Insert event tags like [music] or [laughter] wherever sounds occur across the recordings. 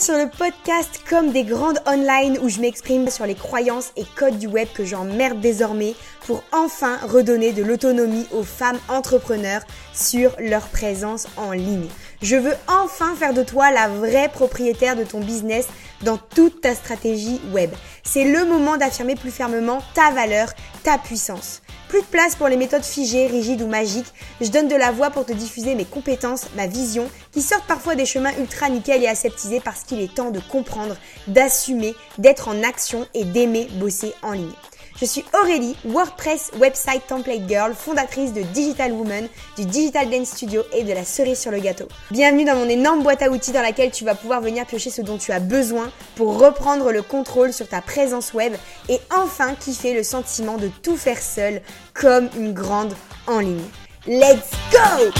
sur le podcast Comme des grandes online où je m'exprime sur les croyances et codes du web que j'emmerde désormais pour enfin redonner de l'autonomie aux femmes entrepreneurs sur leur présence en ligne. Je veux enfin faire de toi la vraie propriétaire de ton business dans toute ta stratégie web. C'est le moment d'affirmer plus fermement ta valeur, ta puissance. Plus de place pour les méthodes figées, rigides ou magiques. Je donne de la voix pour te diffuser mes compétences, ma vision, qui sortent parfois des chemins ultra nickel et aseptisés parce qu'il est temps de comprendre, d'assumer, d'être en action et d'aimer bosser en ligne. Je suis Aurélie, WordPress Website Template Girl, fondatrice de Digital Woman, du Digital Dance Studio et de la cerise sur le gâteau. Bienvenue dans mon énorme boîte à outils dans laquelle tu vas pouvoir venir piocher ce dont tu as besoin pour reprendre le contrôle sur ta présence web et enfin kiffer le sentiment de tout faire seul comme une grande en ligne. Let's go!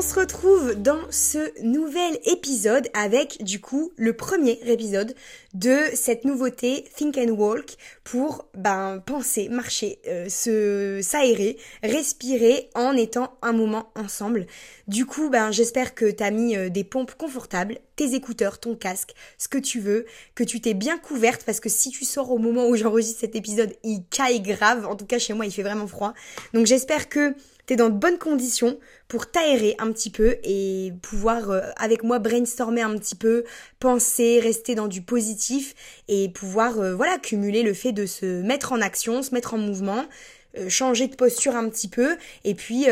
On se retrouve dans ce nouvel épisode avec du coup le premier épisode de cette nouveauté Think and Walk pour ben penser, marcher, euh, se s'aérer, respirer en étant un moment ensemble. Du coup, ben j'espère que t'as mis euh, des pompes confortables, tes écouteurs, ton casque, ce que tu veux, que tu t'es bien couverte parce que si tu sors au moment où j'enregistre cet épisode, il caille grave. En tout cas, chez moi, il fait vraiment froid. Donc j'espère que t'es dans de bonnes conditions pour t'aérer un petit peu et pouvoir euh, avec moi brainstormer un petit peu, penser, rester dans du positif et pouvoir euh, voilà cumuler le fait de se mettre en action, se mettre en mouvement, euh, changer de posture un petit peu et puis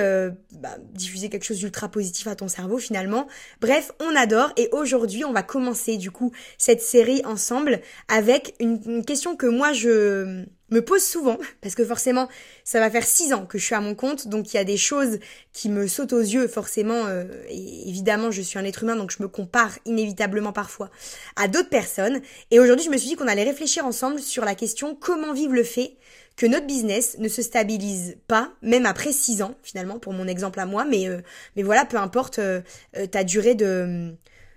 bah, diffuser quelque chose d'ultra positif à ton cerveau finalement. Bref, on adore et aujourd'hui on va commencer du coup cette série ensemble avec une question que moi je me pose souvent, [laughs] parce que forcément, ça va faire six ans que je suis à mon compte, donc il y a des choses qui me sautent aux yeux, forcément, euh, et évidemment, je suis un être humain, donc je me compare inévitablement parfois à d'autres personnes. Et aujourd'hui, je me suis dit qu'on allait réfléchir ensemble sur la question comment vivre le fait? Que notre business ne se stabilise pas, même après six ans, finalement, pour mon exemple à moi, mais, euh, mais voilà, peu importe euh, ta durée de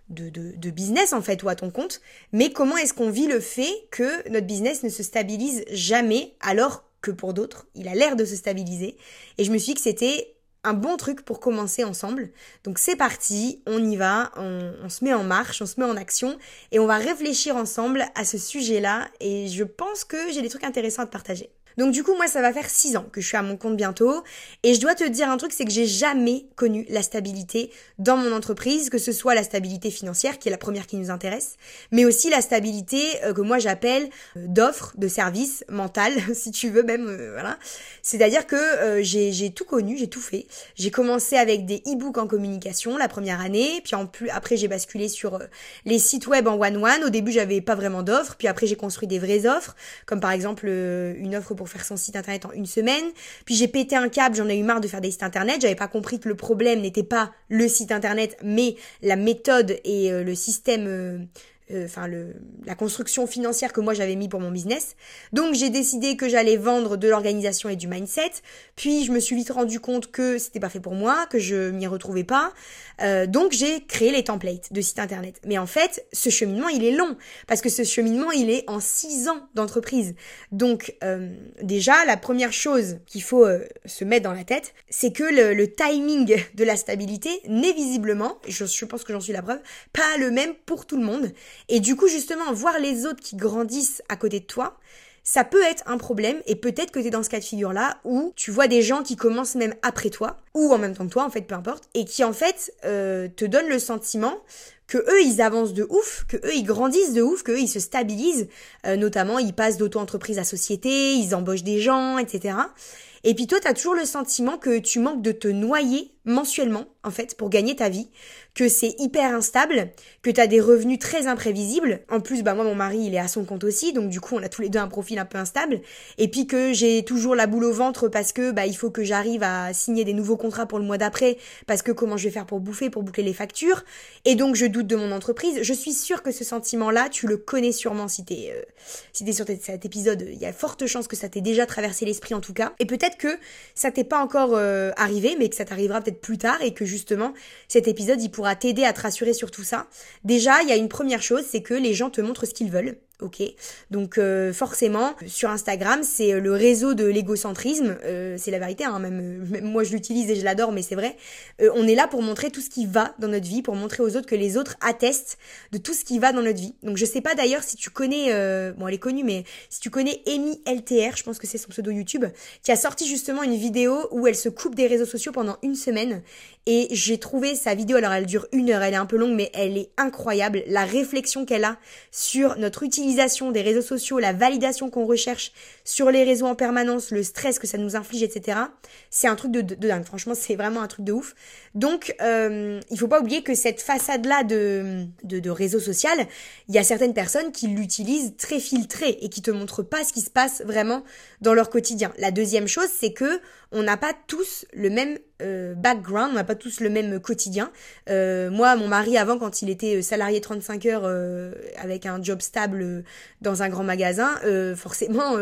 de, business en fait ou à ton compte, mais comment est-ce qu'on vit le fait que notre business ne se stabilise jamais alors que pour d'autres, il a l'air de se stabiliser? Et je me suis dit que c'était un bon truc pour commencer ensemble. Donc c'est parti, on y va, on, on, se met en marche, on se met en action et on va réfléchir ensemble à ce sujet-là et je pense que j'ai des trucs intéressants à te partager. Donc du coup, moi, ça va faire 6 ans que je suis à mon compte bientôt. Et je dois te dire un truc, c'est que j'ai jamais connu la stabilité dans mon entreprise, que ce soit la stabilité financière, qui est la première qui nous intéresse, mais aussi la stabilité euh, que moi j'appelle euh, d'offre, de service mental, [laughs] si tu veux même, euh, voilà. C'est-à-dire que j'ai tout connu, j'ai tout fait. J'ai commencé avec des e-books en communication la première année, puis en plus après j'ai basculé sur les sites web en one-one. Au début, j'avais pas vraiment d'offres, puis après j'ai construit des vraies offres, comme par exemple une offre pour faire son site internet en une semaine. Puis j'ai pété un câble, j'en ai eu marre de faire des sites internet. J'avais pas compris que le problème n'était pas le site internet, mais la méthode et euh, le système euh, euh, enfin la construction financière que moi j'avais mis pour mon business. Donc j'ai décidé que j'allais vendre de l'organisation et du mindset. Puis je me suis vite rendu compte que c'était pas fait pour moi, que je m'y retrouvais pas. Euh, donc j'ai créé les templates de site internet. Mais en fait, ce cheminement il est long parce que ce cheminement il est en six ans d'entreprise. Donc euh, déjà la première chose qu'il faut se mettre dans la tête, c'est que le, le, timing de la stabilité n'est visiblement, je, je pense que j'en suis la preuve, pas le même pour tout le monde. Et du coup, justement, voir les autres qui grandissent à côté de toi, ça peut être un problème et peut-être que tu es dans ce cas de figure là où tu vois des gens qui commencent même après toi ou en même temps que toi en fait peu importe et qui en fait euh, te donnent le sentiment que eux ils avancent de ouf, que eux ils grandissent de ouf, que eux ils se stabilisent, euh, notamment ils passent d'auto-entreprise à société, ils embauchent des gens, etc. Et puis toi, tu as toujours le sentiment que tu manques de te noyer mensuellement, en fait, pour gagner ta vie, que c'est hyper instable, que tu as des revenus très imprévisibles. En plus, bah moi, mon mari, il est à son compte aussi, donc du coup, on a tous les deux un profil un peu instable. Et puis que j'ai toujours la boule au ventre parce que bah il faut que j'arrive à signer des nouveaux contrats pour le mois d'après, parce que comment je vais faire pour bouffer, pour boucler les factures. Et donc, je doute de mon entreprise. Je suis sûre que ce sentiment-là, tu le connais sûrement si t'es euh, si t'es sur cet épisode. Il y a forte chance que ça t'ait déjà traversé l'esprit en tout cas. Et peut-être que ça t'est pas encore euh, arrivé, mais que ça t'arrivera peut-être plus tard et que justement cet épisode il pourra t'aider à te rassurer sur tout ça. Déjà, il y a une première chose, c'est que les gens te montrent ce qu'ils veulent ok Donc euh, forcément, sur Instagram, c'est le réseau de l'égocentrisme, euh, c'est la vérité, hein, même, moi je l'utilise et je l'adore, mais c'est vrai. Euh, on est là pour montrer tout ce qui va dans notre vie, pour montrer aux autres que les autres attestent de tout ce qui va dans notre vie. Donc je sais pas d'ailleurs si tu connais, bon elle est connue, mais si tu connais Amy LTR, je pense que c'est son pseudo YouTube, qui a sorti justement une vidéo où elle se coupe des réseaux sociaux pendant une semaine. Et j'ai trouvé sa vidéo, alors elle dure une heure, elle est un peu longue, mais elle est incroyable. La réflexion qu'elle a sur notre utilisation des réseaux sociaux, la validation qu'on recherche sur les réseaux en permanence, le stress que ça nous inflige, etc. C'est un truc de, dingue. Franchement, c'est vraiment un truc de ouf. Donc, euh, il faut pas oublier que cette façade-là de, de, réseau social, il y a certaines personnes qui l'utilisent très filtré et qui te montrent pas ce qui se passe vraiment dans leur quotidien. La deuxième chose, c'est que on n'a pas tous le même euh, background, on n'a pas tous le même quotidien. Euh, moi, mon mari, avant, quand il était salarié 35 heures euh, avec un job stable dans un grand magasin, forcément,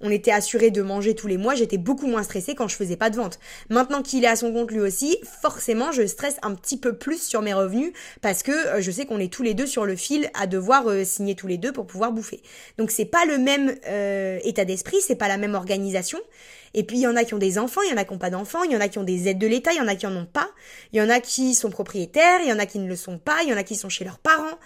on était assuré de manger tous les mois. J'étais beaucoup moins stressée quand je faisais pas de vente. Maintenant qu'il est à son compte lui aussi, forcément, je stresse un petit peu plus sur mes revenus parce que je sais qu'on est tous les deux sur le fil à devoir signer tous les deux pour pouvoir bouffer. Donc c'est pas le même état d'esprit, c'est pas la même organisation. Et puis il y en a qui ont des enfants, il y en a qui n'ont pas d'enfants, il y en a qui ont des aides de l'État, il y en a qui en ont pas, il y en a qui sont propriétaires, il y en a qui ne le sont pas, il y en a qui sont chez leurs parents.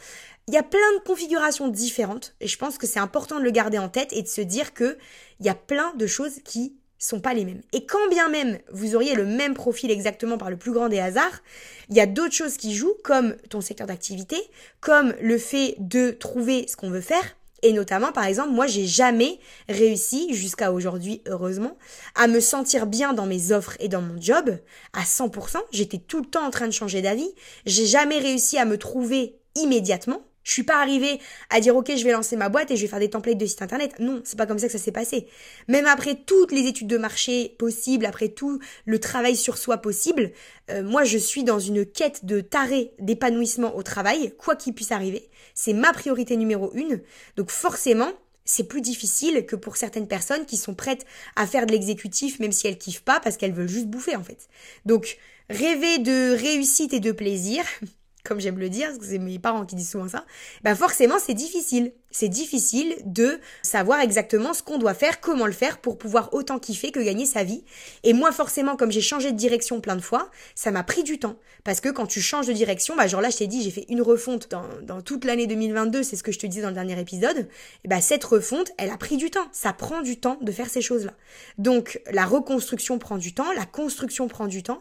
Il y a plein de configurations différentes et je pense que c'est important de le garder en tête et de se dire que il y a plein de choses qui sont pas les mêmes. Et quand bien même vous auriez le même profil exactement par le plus grand des hasards, il y a d'autres choses qui jouent comme ton secteur d'activité, comme le fait de trouver ce qu'on veut faire, et notamment, par exemple, moi, j'ai jamais réussi, jusqu'à aujourd'hui, heureusement, à me sentir bien dans mes offres et dans mon job à 100%. J'étais tout le temps en train de changer d'avis. J'ai jamais réussi à me trouver immédiatement. Je suis pas arrivée à dire ok je vais lancer ma boîte et je vais faire des templates de site internet. Non, c'est pas comme ça que ça s'est passé. Même après toutes les études de marché possibles, après tout le travail sur soi possible, euh, moi je suis dans une quête de taré d'épanouissement au travail, quoi qu'il puisse arriver. C'est ma priorité numéro une. Donc forcément, c'est plus difficile que pour certaines personnes qui sont prêtes à faire de l'exécutif même si elles kiffent pas parce qu'elles veulent juste bouffer en fait. Donc rêver de réussite et de plaisir, [laughs] comme j'aime le dire, parce que c'est mes parents qui disent souvent ça, ben forcément c'est difficile. C'est difficile de savoir exactement ce qu'on doit faire, comment le faire pour pouvoir autant kiffer que gagner sa vie. Et moi forcément, comme j'ai changé de direction plein de fois, ça m'a pris du temps. Parce que quand tu changes de direction, bah genre là je t'ai dit, j'ai fait une refonte dans, dans toute l'année 2022, c'est ce que je te disais dans le dernier épisode, et bah cette refonte, elle a pris du temps. Ça prend du temps de faire ces choses-là. Donc la reconstruction prend du temps, la construction prend du temps.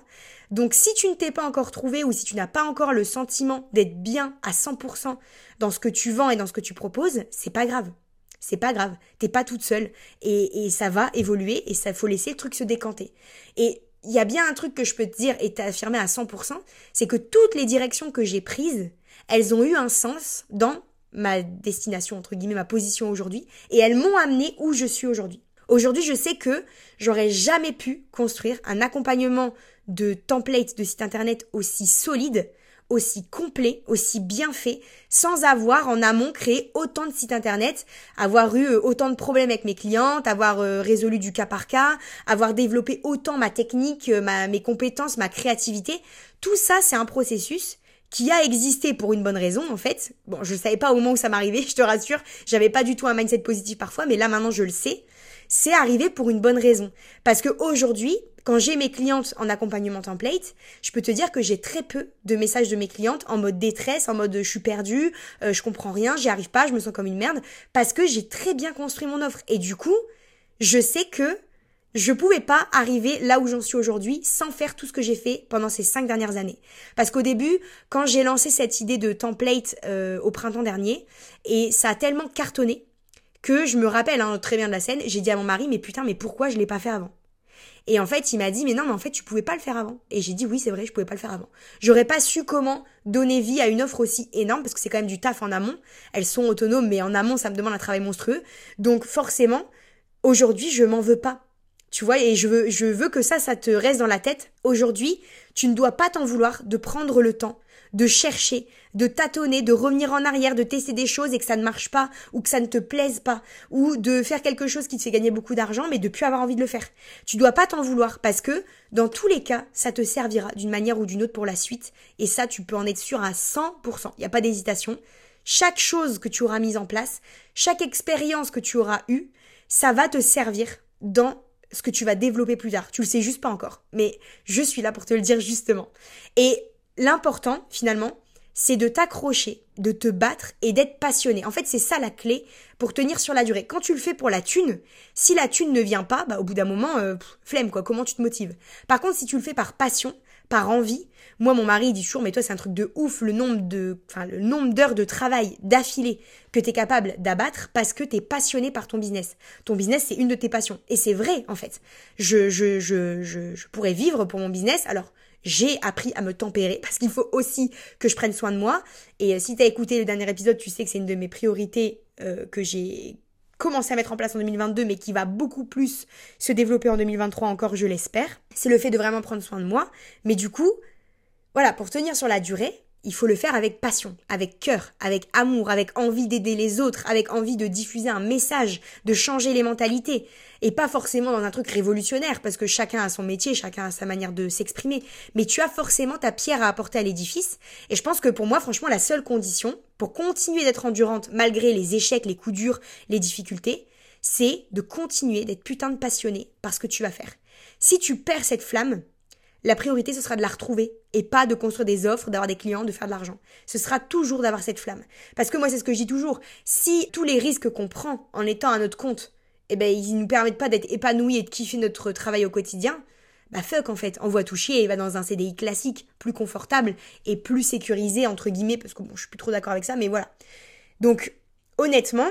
Donc si tu ne t'es pas encore trouvé ou si tu n'as pas encore le sentiment d'être bien à 100% dans ce que tu vends et dans ce que tu proposes, c'est pas grave. C'est pas grave. T'es pas toute seule. Et, ça va évoluer et ça faut laisser le truc se décanter. Et il y a bien un truc que je peux te dire et t'affirmer à 100%, c'est que toutes les directions que j'ai prises, elles ont eu un sens dans ma destination, entre guillemets, ma position aujourd'hui, et elles m'ont amené où je suis aujourd'hui. Aujourd'hui, je sais que j'aurais jamais pu construire un accompagnement de template de site internet aussi solide, aussi complet, aussi bien fait, sans avoir en amont créé autant de sites internet, avoir eu euh, autant de problèmes avec mes clientes, avoir euh, résolu du cas par cas, avoir développé autant ma technique, euh, ma, mes compétences, ma créativité. Tout ça, c'est un processus qui a existé pour une bonne raison en fait. Bon, je ne savais pas au moment où ça m'arrivait, [laughs] je te rassure, j'avais pas du tout un mindset positif parfois, mais là maintenant je le sais c'est arrivé pour une bonne raison. Parce que aujourd'hui, quand j'ai mes clientes en accompagnement template, je peux te dire que j'ai très peu de messages de mes clientes en mode détresse, en mode je suis perdue, euh, je comprends rien, j'y arrive pas, je me sens comme une merde, parce que j'ai très bien construit mon offre. Et du coup, je sais que je pouvais pas arriver là où j'en suis aujourd'hui sans faire tout ce que j'ai fait pendant ces cinq dernières années. Parce qu'au début, quand j'ai lancé cette idée de template euh, au printemps dernier, et ça a tellement cartonné, que je me rappelle hein, très bien de la scène, j'ai dit à mon mari, mais putain, mais pourquoi je l'ai pas fait avant? Et en fait, il m'a dit, mais non, mais en fait, tu pouvais pas le faire avant. Et j'ai dit, oui, c'est vrai, je pouvais pas le faire avant. J'aurais pas su comment donner vie à une offre aussi énorme, parce que c'est quand même du taf en amont. Elles sont autonomes, mais en amont, ça me demande un travail monstrueux. Donc, forcément, aujourd'hui, je m'en veux pas. Tu vois, et je veux, je veux que ça, ça te reste dans la tête. Aujourd'hui, tu ne dois pas t'en vouloir de prendre le temps de chercher, de tâtonner, de revenir en arrière, de tester des choses et que ça ne marche pas, ou que ça ne te plaise pas, ou de faire quelque chose qui te fait gagner beaucoup d'argent mais de plus avoir envie de le faire. Tu dois pas t'en vouloir parce que dans tous les cas, ça te servira d'une manière ou d'une autre pour la suite et ça tu peux en être sûr à 100%. Il n'y a pas d'hésitation. chaque chose que tu auras mise en place, chaque expérience que tu auras eue, ça va te servir dans ce que tu vas développer plus tard. Tu le sais juste pas encore, mais je suis là pour te le dire justement. Et l'important, finalement, c'est de t'accrocher, de te battre et d'être passionné. En fait, c'est ça la clé pour tenir sur la durée. Quand tu le fais pour la thune, si la thune ne vient pas, bah, au bout d'un moment, euh, flemme quoi, comment tu te motives? Par contre, si tu le fais par passion, par envie, moi mon mari il dit toujours mais toi c'est un truc de ouf le nombre de enfin le nombre d'heures de travail d'affilée que tu es capable d'abattre parce que tu es passionné par ton business. Ton business c'est une de tes passions et c'est vrai en fait. Je je je je, je pourrais vivre pour mon business alors j'ai appris à me tempérer parce qu'il faut aussi que je prenne soin de moi. Et euh, si tu as écouté le dernier épisode, tu sais que c'est une de mes priorités euh, que j'ai commencé à mettre en place en 2022, mais qui va beaucoup plus se développer en 2023 encore, je l'espère. C'est le fait de vraiment prendre soin de moi. Mais du coup, voilà, pour tenir sur la durée, il faut le faire avec passion, avec cœur, avec amour, avec envie d'aider les autres, avec envie de diffuser un message, de changer les mentalités. Et pas forcément dans un truc révolutionnaire, parce que chacun a son métier, chacun a sa manière de s'exprimer. Mais tu as forcément ta pierre à apporter à l'édifice. Et je pense que pour moi, franchement, la seule condition pour continuer d'être endurante malgré les échecs, les coups durs, les difficultés, c'est de continuer d'être putain de passionné par ce que tu vas faire. Si tu perds cette flamme, la priorité, ce sera de la retrouver et pas de construire des offres, d'avoir des clients, de faire de l'argent. Ce sera toujours d'avoir cette flamme. Parce que moi, c'est ce que je dis toujours. Si tous les risques qu'on prend en étant à notre compte, eh ben, ils nous permettent pas d'être épanouis et de kiffer notre travail au quotidien, bah fuck en fait, envoie tout chier et va dans un CDI classique, plus confortable et plus sécurisé entre guillemets, parce que bon, je suis plus trop d'accord avec ça, mais voilà. Donc, honnêtement,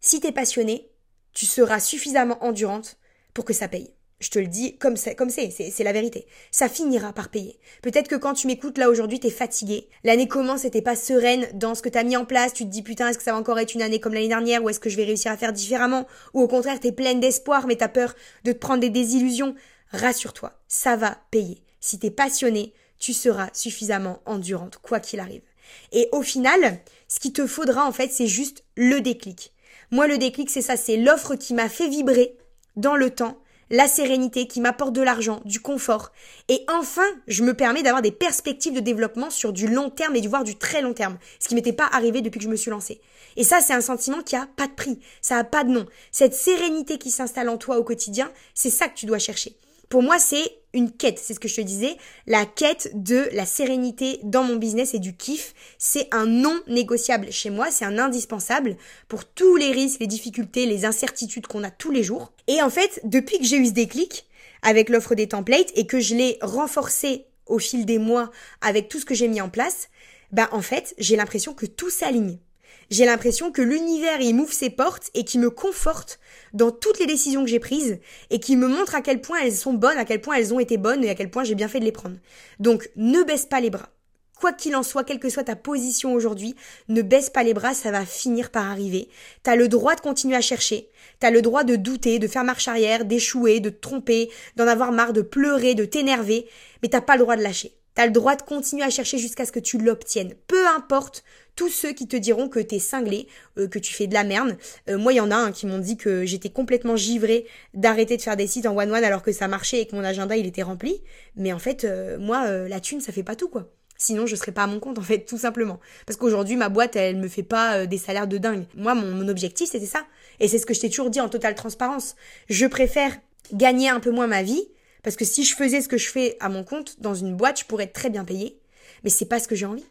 si t'es passionné, tu seras suffisamment endurante pour que ça paye. Je te le dis comme c'est, c'est, la vérité. Ça finira par payer. Peut-être que quand tu m'écoutes là aujourd'hui, t'es fatigué. L'année commence et t'es pas sereine dans ce que t'as mis en place. Tu te dis putain, est-ce que ça va encore être une année comme l'année dernière? Ou est-ce que je vais réussir à faire différemment? Ou au contraire, t'es pleine d'espoir mais t'as peur de te prendre des désillusions. Rassure-toi, ça va payer. Si t'es passionné, tu seras suffisamment endurante, quoi qu'il arrive. Et au final, ce qu'il te faudra en fait, c'est juste le déclic. Moi, le déclic, c'est ça, c'est l'offre qui m'a fait vibrer dans le temps la sérénité qui m'apporte de l'argent, du confort. Et enfin, je me permets d'avoir des perspectives de développement sur du long terme et du voir du très long terme, ce qui m'était pas arrivé depuis que je me suis lancée. Et ça, c'est un sentiment qui a pas de prix, ça a pas de nom. Cette sérénité qui s'installe en toi au quotidien, c'est ça que tu dois chercher. Pour moi, c'est une quête, c'est ce que je te disais, la quête de la sérénité dans mon business et du kiff, c'est un non négociable chez moi, c'est un indispensable pour tous les risques, les difficultés, les incertitudes qu'on a tous les jours. Et en fait, depuis que j'ai eu ce déclic avec l'offre des templates et que je l'ai renforcé au fil des mois avec tout ce que j'ai mis en place, bah en fait, j'ai l'impression que tout s'aligne j'ai l'impression que l'univers il m'ouvre ses portes et qui me conforte dans toutes les décisions que j'ai prises et qui me montre à quel point elles sont bonnes, à quel point elles ont été bonnes et à quel point j'ai bien fait de les prendre. Donc ne baisse pas les bras. Quoi qu'il en soit, quelle que soit ta position aujourd'hui, ne baisse pas les bras, ça va finir par arriver. T'as le droit de continuer à chercher, t'as le droit de douter, de faire marche arrière, d'échouer, de te tromper, d'en avoir marre, de pleurer, de t'énerver, mais t'as pas le droit de lâcher. T'as le droit de continuer à chercher jusqu'à ce que tu l'obtiennes. Peu importe tous ceux qui te diront que t'es cinglé, euh, que tu fais de la merde. Euh, moi, il y en a un qui m'ont dit que j'étais complètement givrée d'arrêter de faire des sites en one-one alors que ça marchait et que mon agenda il était rempli. Mais en fait, euh, moi, la thune, ça fait pas tout, quoi. Sinon, je serais pas à mon compte, en fait, tout simplement. Parce qu'aujourd'hui, ma boîte, elle me fait pas des salaires de dingue. Moi, mon, mon objectif, c'était ça. Et c'est ce que je t'ai toujours dit en totale transparence. Je préfère gagner un peu moins ma vie parce que si je faisais ce que je fais à mon compte dans une boîte, je pourrais être très bien payée. Mais c'est pas ce que j'ai envie.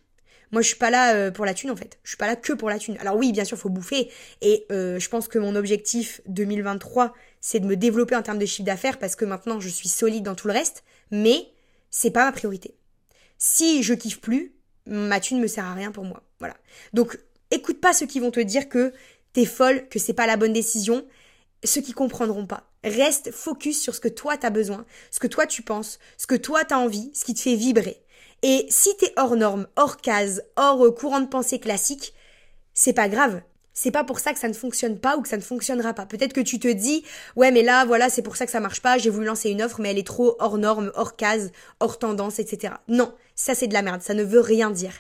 Moi, je suis pas là euh, pour la thune en fait. Je suis pas là que pour la thune. Alors oui, bien sûr, faut bouffer. Et euh, je pense que mon objectif 2023, c'est de me développer en termes de chiffre d'affaires parce que maintenant, je suis solide dans tout le reste. Mais c'est pas ma priorité. Si je kiffe plus, ma thune me sert à rien pour moi. Voilà. Donc, écoute pas ceux qui vont te dire que t'es folle, que c'est pas la bonne décision ceux qui comprendront pas. Reste focus sur ce que toi t'as besoin, ce que toi tu penses, ce que toi t'as envie, ce qui te fait vibrer. Et si t'es hors norme, hors case, hors euh, courant de pensée classique, c'est pas grave. C'est pas pour ça que ça ne fonctionne pas ou que ça ne fonctionnera pas. Peut-être que tu te dis, ouais, mais là, voilà, c'est pour ça que ça marche pas, j'ai voulu lancer une offre, mais elle est trop hors norme, hors case, hors tendance, etc. Non, ça c'est de la merde, ça ne veut rien dire.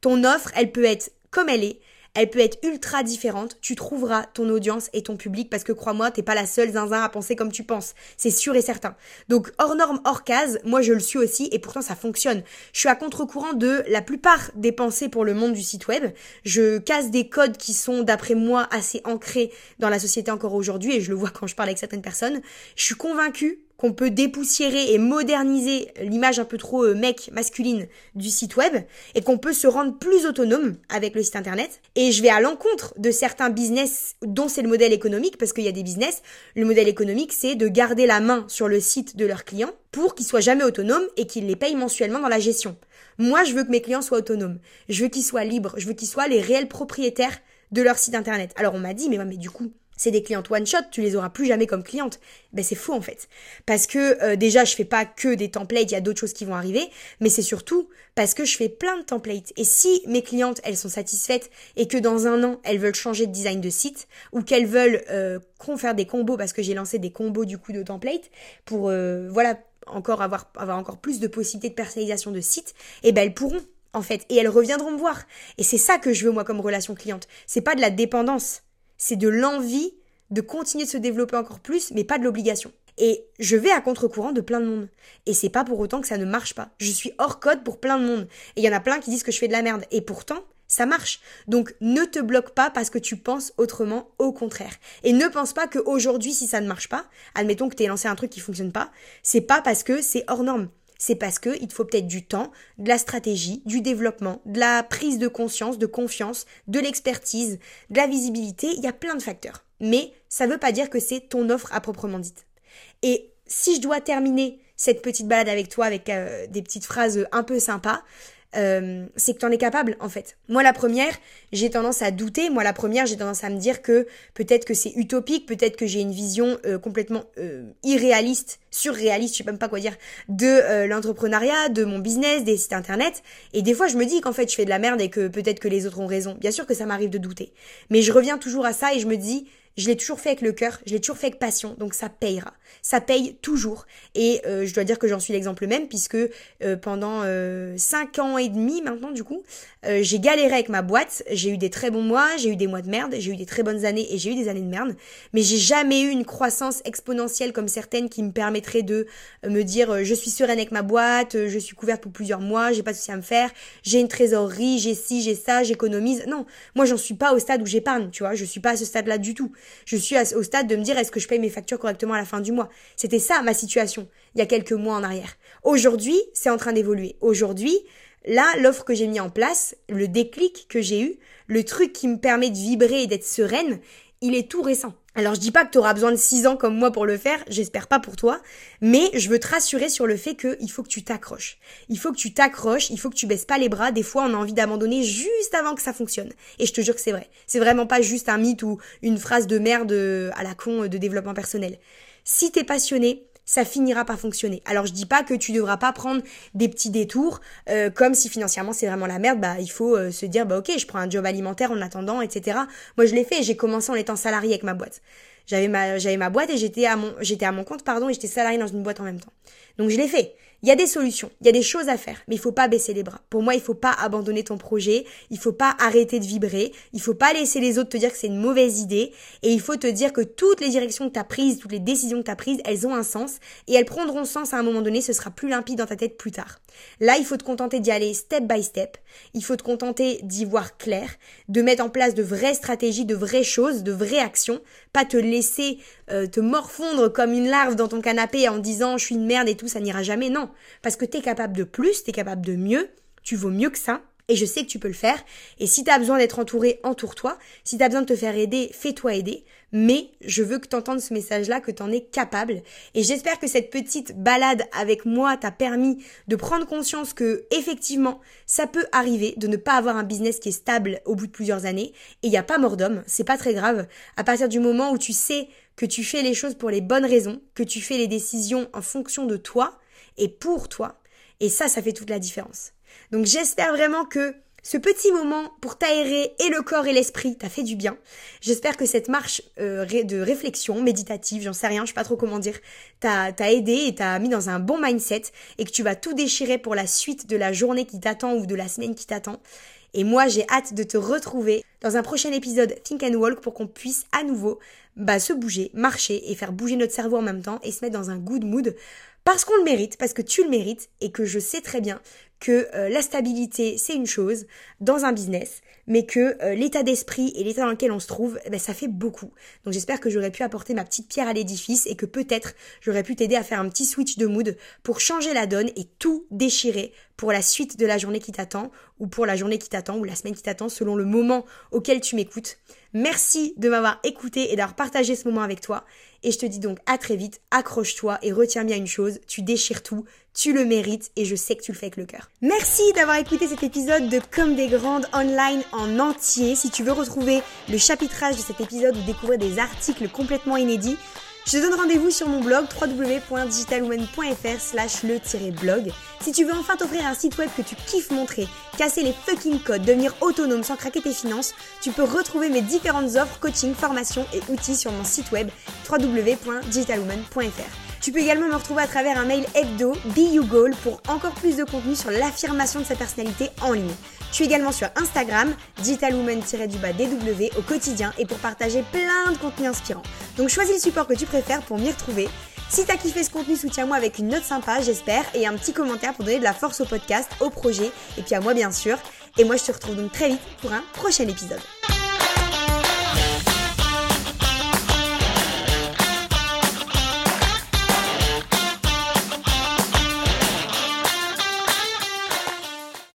Ton offre, elle peut être comme elle est, elle peut être ultra différente. Tu trouveras ton audience et ton public parce que crois-moi, t'es pas la seule zinzin à penser comme tu penses. C'est sûr et certain. Donc hors norme, hors case, moi je le suis aussi et pourtant ça fonctionne. Je suis à contre-courant de la plupart des pensées pour le monde du site web. Je casse des codes qui sont d'après moi assez ancrés dans la société encore aujourd'hui et je le vois quand je parle avec certaines personnes. Je suis convaincue qu'on peut dépoussiérer et moderniser l'image un peu trop euh, mec masculine du site web et qu'on peut se rendre plus autonome avec le site internet. Et je vais à l'encontre de certains business dont c'est le modèle économique parce qu'il y a des business, le modèle économique c'est de garder la main sur le site de leurs clients pour qu'ils soient jamais autonomes et qu'ils les payent mensuellement dans la gestion. Moi, je veux que mes clients soient autonomes. Je veux qu'ils soient libres. Je veux qu'ils soient les réels propriétaires de leur site internet. Alors on m'a dit, mais, mais du coup, c'est des clientes one shot, tu les auras plus jamais comme clientes. Ben c'est faux en fait. Parce que euh, déjà je fais pas que des templates, il y a d'autres choses qui vont arriver, mais c'est surtout parce que je fais plein de templates. Et si mes clientes elles sont satisfaites et que dans un an elles veulent changer de design de site ou qu'elles veulent euh, faire des combos parce que j'ai lancé des combos du coup de templates pour euh, voilà encore avoir encore plus de possibilités de personnalisation de site, et eh ben elles pourront en fait et elles reviendront me voir. Et c'est ça que je veux moi comme relation cliente. C'est pas de la dépendance c'est de l'envie de continuer de se développer encore plus, mais pas de l'obligation. Et je vais à contre-courant de plein de monde. Et c'est pas pour autant que ça ne marche pas. Je suis hors code pour plein de monde. Et il y en a plein qui disent que je fais de la merde. Et pourtant, ça marche. Donc ne te bloque pas parce que tu penses autrement, au contraire. Et ne pense pas qu'aujourd'hui, si ça ne marche pas, admettons que tu lancé un truc qui fonctionne pas, c'est pas parce que c'est hors norme c'est parce que il te faut peut-être du temps, de la stratégie, du développement, de la prise de conscience, de confiance, de l'expertise, de la visibilité, il y a plein de facteurs. Mais ça ne veut pas dire que c'est ton offre à proprement dite. Et si je dois terminer cette petite balade avec toi avec euh, des petites phrases un peu sympas, euh, c'est que tu en es capable en fait. Moi la première, j'ai tendance à douter. Moi la première, j'ai tendance à me dire que peut-être que c'est utopique, peut-être que j'ai une vision euh, complètement euh, irréaliste, surréaliste, je sais même pas quoi dire, de l'entrepreneuriat, de mon business, des sites internet. Et des fois je me dis qu'en fait je fais de la merde et que peut-être que les autres ont raison. Bien sûr que ça m'arrive de douter. Mais je reviens toujours à ça et je me dis je l'ai toujours fait avec le cœur, je l'ai toujours fait avec passion, donc ça payera. Ça paye toujours. Et euh, je dois dire que j'en suis l'exemple même, puisque euh, pendant euh, 5 ans et demi maintenant, du coup, euh, j'ai galéré avec ma boîte. J'ai eu des très bons mois, j'ai eu des mois de merde, j'ai eu des très bonnes années et j'ai eu des années de merde. Mais j'ai jamais eu une croissance exponentielle comme certaines qui me permettraient de me dire je suis sereine avec ma boîte, je suis couverte pour plusieurs mois, j'ai pas de souci à me faire, j'ai une trésorerie, j'ai ci, j'ai ça, j'économise. Non, moi j'en suis pas au stade où j'épargne, tu vois, je suis pas à ce stade-là du tout je suis au stade de me dire est-ce que je paye mes factures correctement à la fin du mois? C'était ça ma situation il y a quelques mois en arrière. Aujourd'hui, c'est en train d'évoluer. Aujourd'hui, là, l'offre que j'ai mis en place, le déclic que j'ai eu, le truc qui me permet de vibrer et d'être sereine, il est tout récent. Alors je dis pas que tu auras besoin de 6 ans comme moi pour le faire, j'espère pas pour toi, mais je veux te rassurer sur le fait qu'il faut que tu t'accroches. Il faut que tu t'accroches, il faut que tu baisses pas les bras, des fois on a envie d'abandonner juste avant que ça fonctionne. Et je te jure que c'est vrai. C'est vraiment pas juste un mythe ou une phrase de merde à la con de développement personnel. Si t'es passionné, ça finira par fonctionner. Alors je dis pas que tu devras pas prendre des petits détours, euh, comme si financièrement c'est vraiment la merde, bah il faut euh, se dire bah ok je prends un job alimentaire en attendant, etc. Moi je l'ai fait, j'ai commencé en étant salarié avec ma boîte. J'avais ma j'avais ma boîte et j'étais à mon j'étais à mon compte pardon et j'étais salarié dans une boîte en même temps. Donc je l'ai fait. Il y a des solutions, il y a des choses à faire, mais il faut pas baisser les bras. Pour moi, il faut pas abandonner ton projet, il faut pas arrêter de vibrer, il faut pas laisser les autres te dire que c'est une mauvaise idée, et il faut te dire que toutes les directions que tu as prises, toutes les décisions que tu as prises, elles ont un sens, et elles prendront sens à un moment donné, ce sera plus limpide dans ta tête plus tard. Là, il faut te contenter d'y aller step by step, il faut te contenter d'y voir clair, de mettre en place de vraies stratégies, de vraies choses, de vraies actions, pas te laisser euh, te morfondre comme une larve dans ton canapé en disant je suis une merde et tout, ça n'ira jamais. Non, parce que t'es capable de plus, t'es capable de mieux, tu vaux mieux que ça. Et je sais que tu peux le faire. Et si t'as besoin d'être entouré, entoure-toi. Si t'as besoin de te faire aider, fais-toi aider. Mais je veux que t'entendes ce message-là, que t'en es capable. Et j'espère que cette petite balade avec moi t'a permis de prendre conscience que, effectivement, ça peut arriver de ne pas avoir un business qui est stable au bout de plusieurs années. Et il n'y a pas mort d'homme. C'est pas très grave. À partir du moment où tu sais que tu fais les choses pour les bonnes raisons, que tu fais les décisions en fonction de toi et pour toi. Et ça, ça fait toute la différence. Donc j'espère vraiment que ce petit moment pour t'aérer et le corps et l'esprit t'a fait du bien. J'espère que cette marche euh, de réflexion méditative, j'en sais rien, je sais pas trop comment dire, t'a aidé et t'a mis dans un bon mindset et que tu vas tout déchirer pour la suite de la journée qui t'attend ou de la semaine qui t'attend Et moi, j'ai hâte de te retrouver dans un prochain épisode Think and Walk pour qu'on puisse à nouveau bah, se bouger, marcher et faire bouger notre cerveau en même temps et se mettre dans un good mood parce qu'on le mérite, parce que tu le mérites et que je sais très bien que euh, la stabilité c'est une chose dans un business, mais que euh, l'état d'esprit et l'état dans lequel on se trouve, eh ben, ça fait beaucoup. Donc j'espère que j'aurais pu apporter ma petite pierre à l'édifice et que peut-être j'aurais pu t'aider à faire un petit switch de mood pour changer la donne et tout déchirer pour la suite de la journée qui t'attend ou pour la journée qui t'attend ou la semaine qui t'attend selon le moment auquel tu m'écoutes. Merci de m'avoir écouté et d'avoir partagé ce moment avec toi. Et je te dis donc à très vite, accroche-toi et retiens bien une chose, tu déchires tout, tu le mérites et je sais que tu le fais avec le cœur. Merci d'avoir écouté cet épisode de Comme des Grandes online en entier. Si tu veux retrouver le chapitrage de cet épisode ou découvrir des articles complètement inédits, je te donne rendez-vous sur mon blog www.digitalwoman.fr slash le-blog. Si tu veux enfin t'offrir un site web que tu kiffes montrer, casser les fucking codes, devenir autonome sans craquer tes finances, tu peux retrouver mes différentes offres, coaching, formation et outils sur mon site web www.digitalwoman.fr. Tu peux également me retrouver à travers un mail hebdo Be You Goal pour encore plus de contenu sur l'affirmation de sa personnalité en ligne. Je suis également sur Instagram, digitalwoman-dw au quotidien et pour partager plein de contenus inspirants. Donc choisis le support que tu préfères pour m'y retrouver. Si t'as kiffé ce contenu, soutiens-moi avec une note sympa, j'espère, et un petit commentaire pour donner de la force au podcast, au projet, et puis à moi bien sûr. Et moi je te retrouve donc très vite pour un prochain épisode.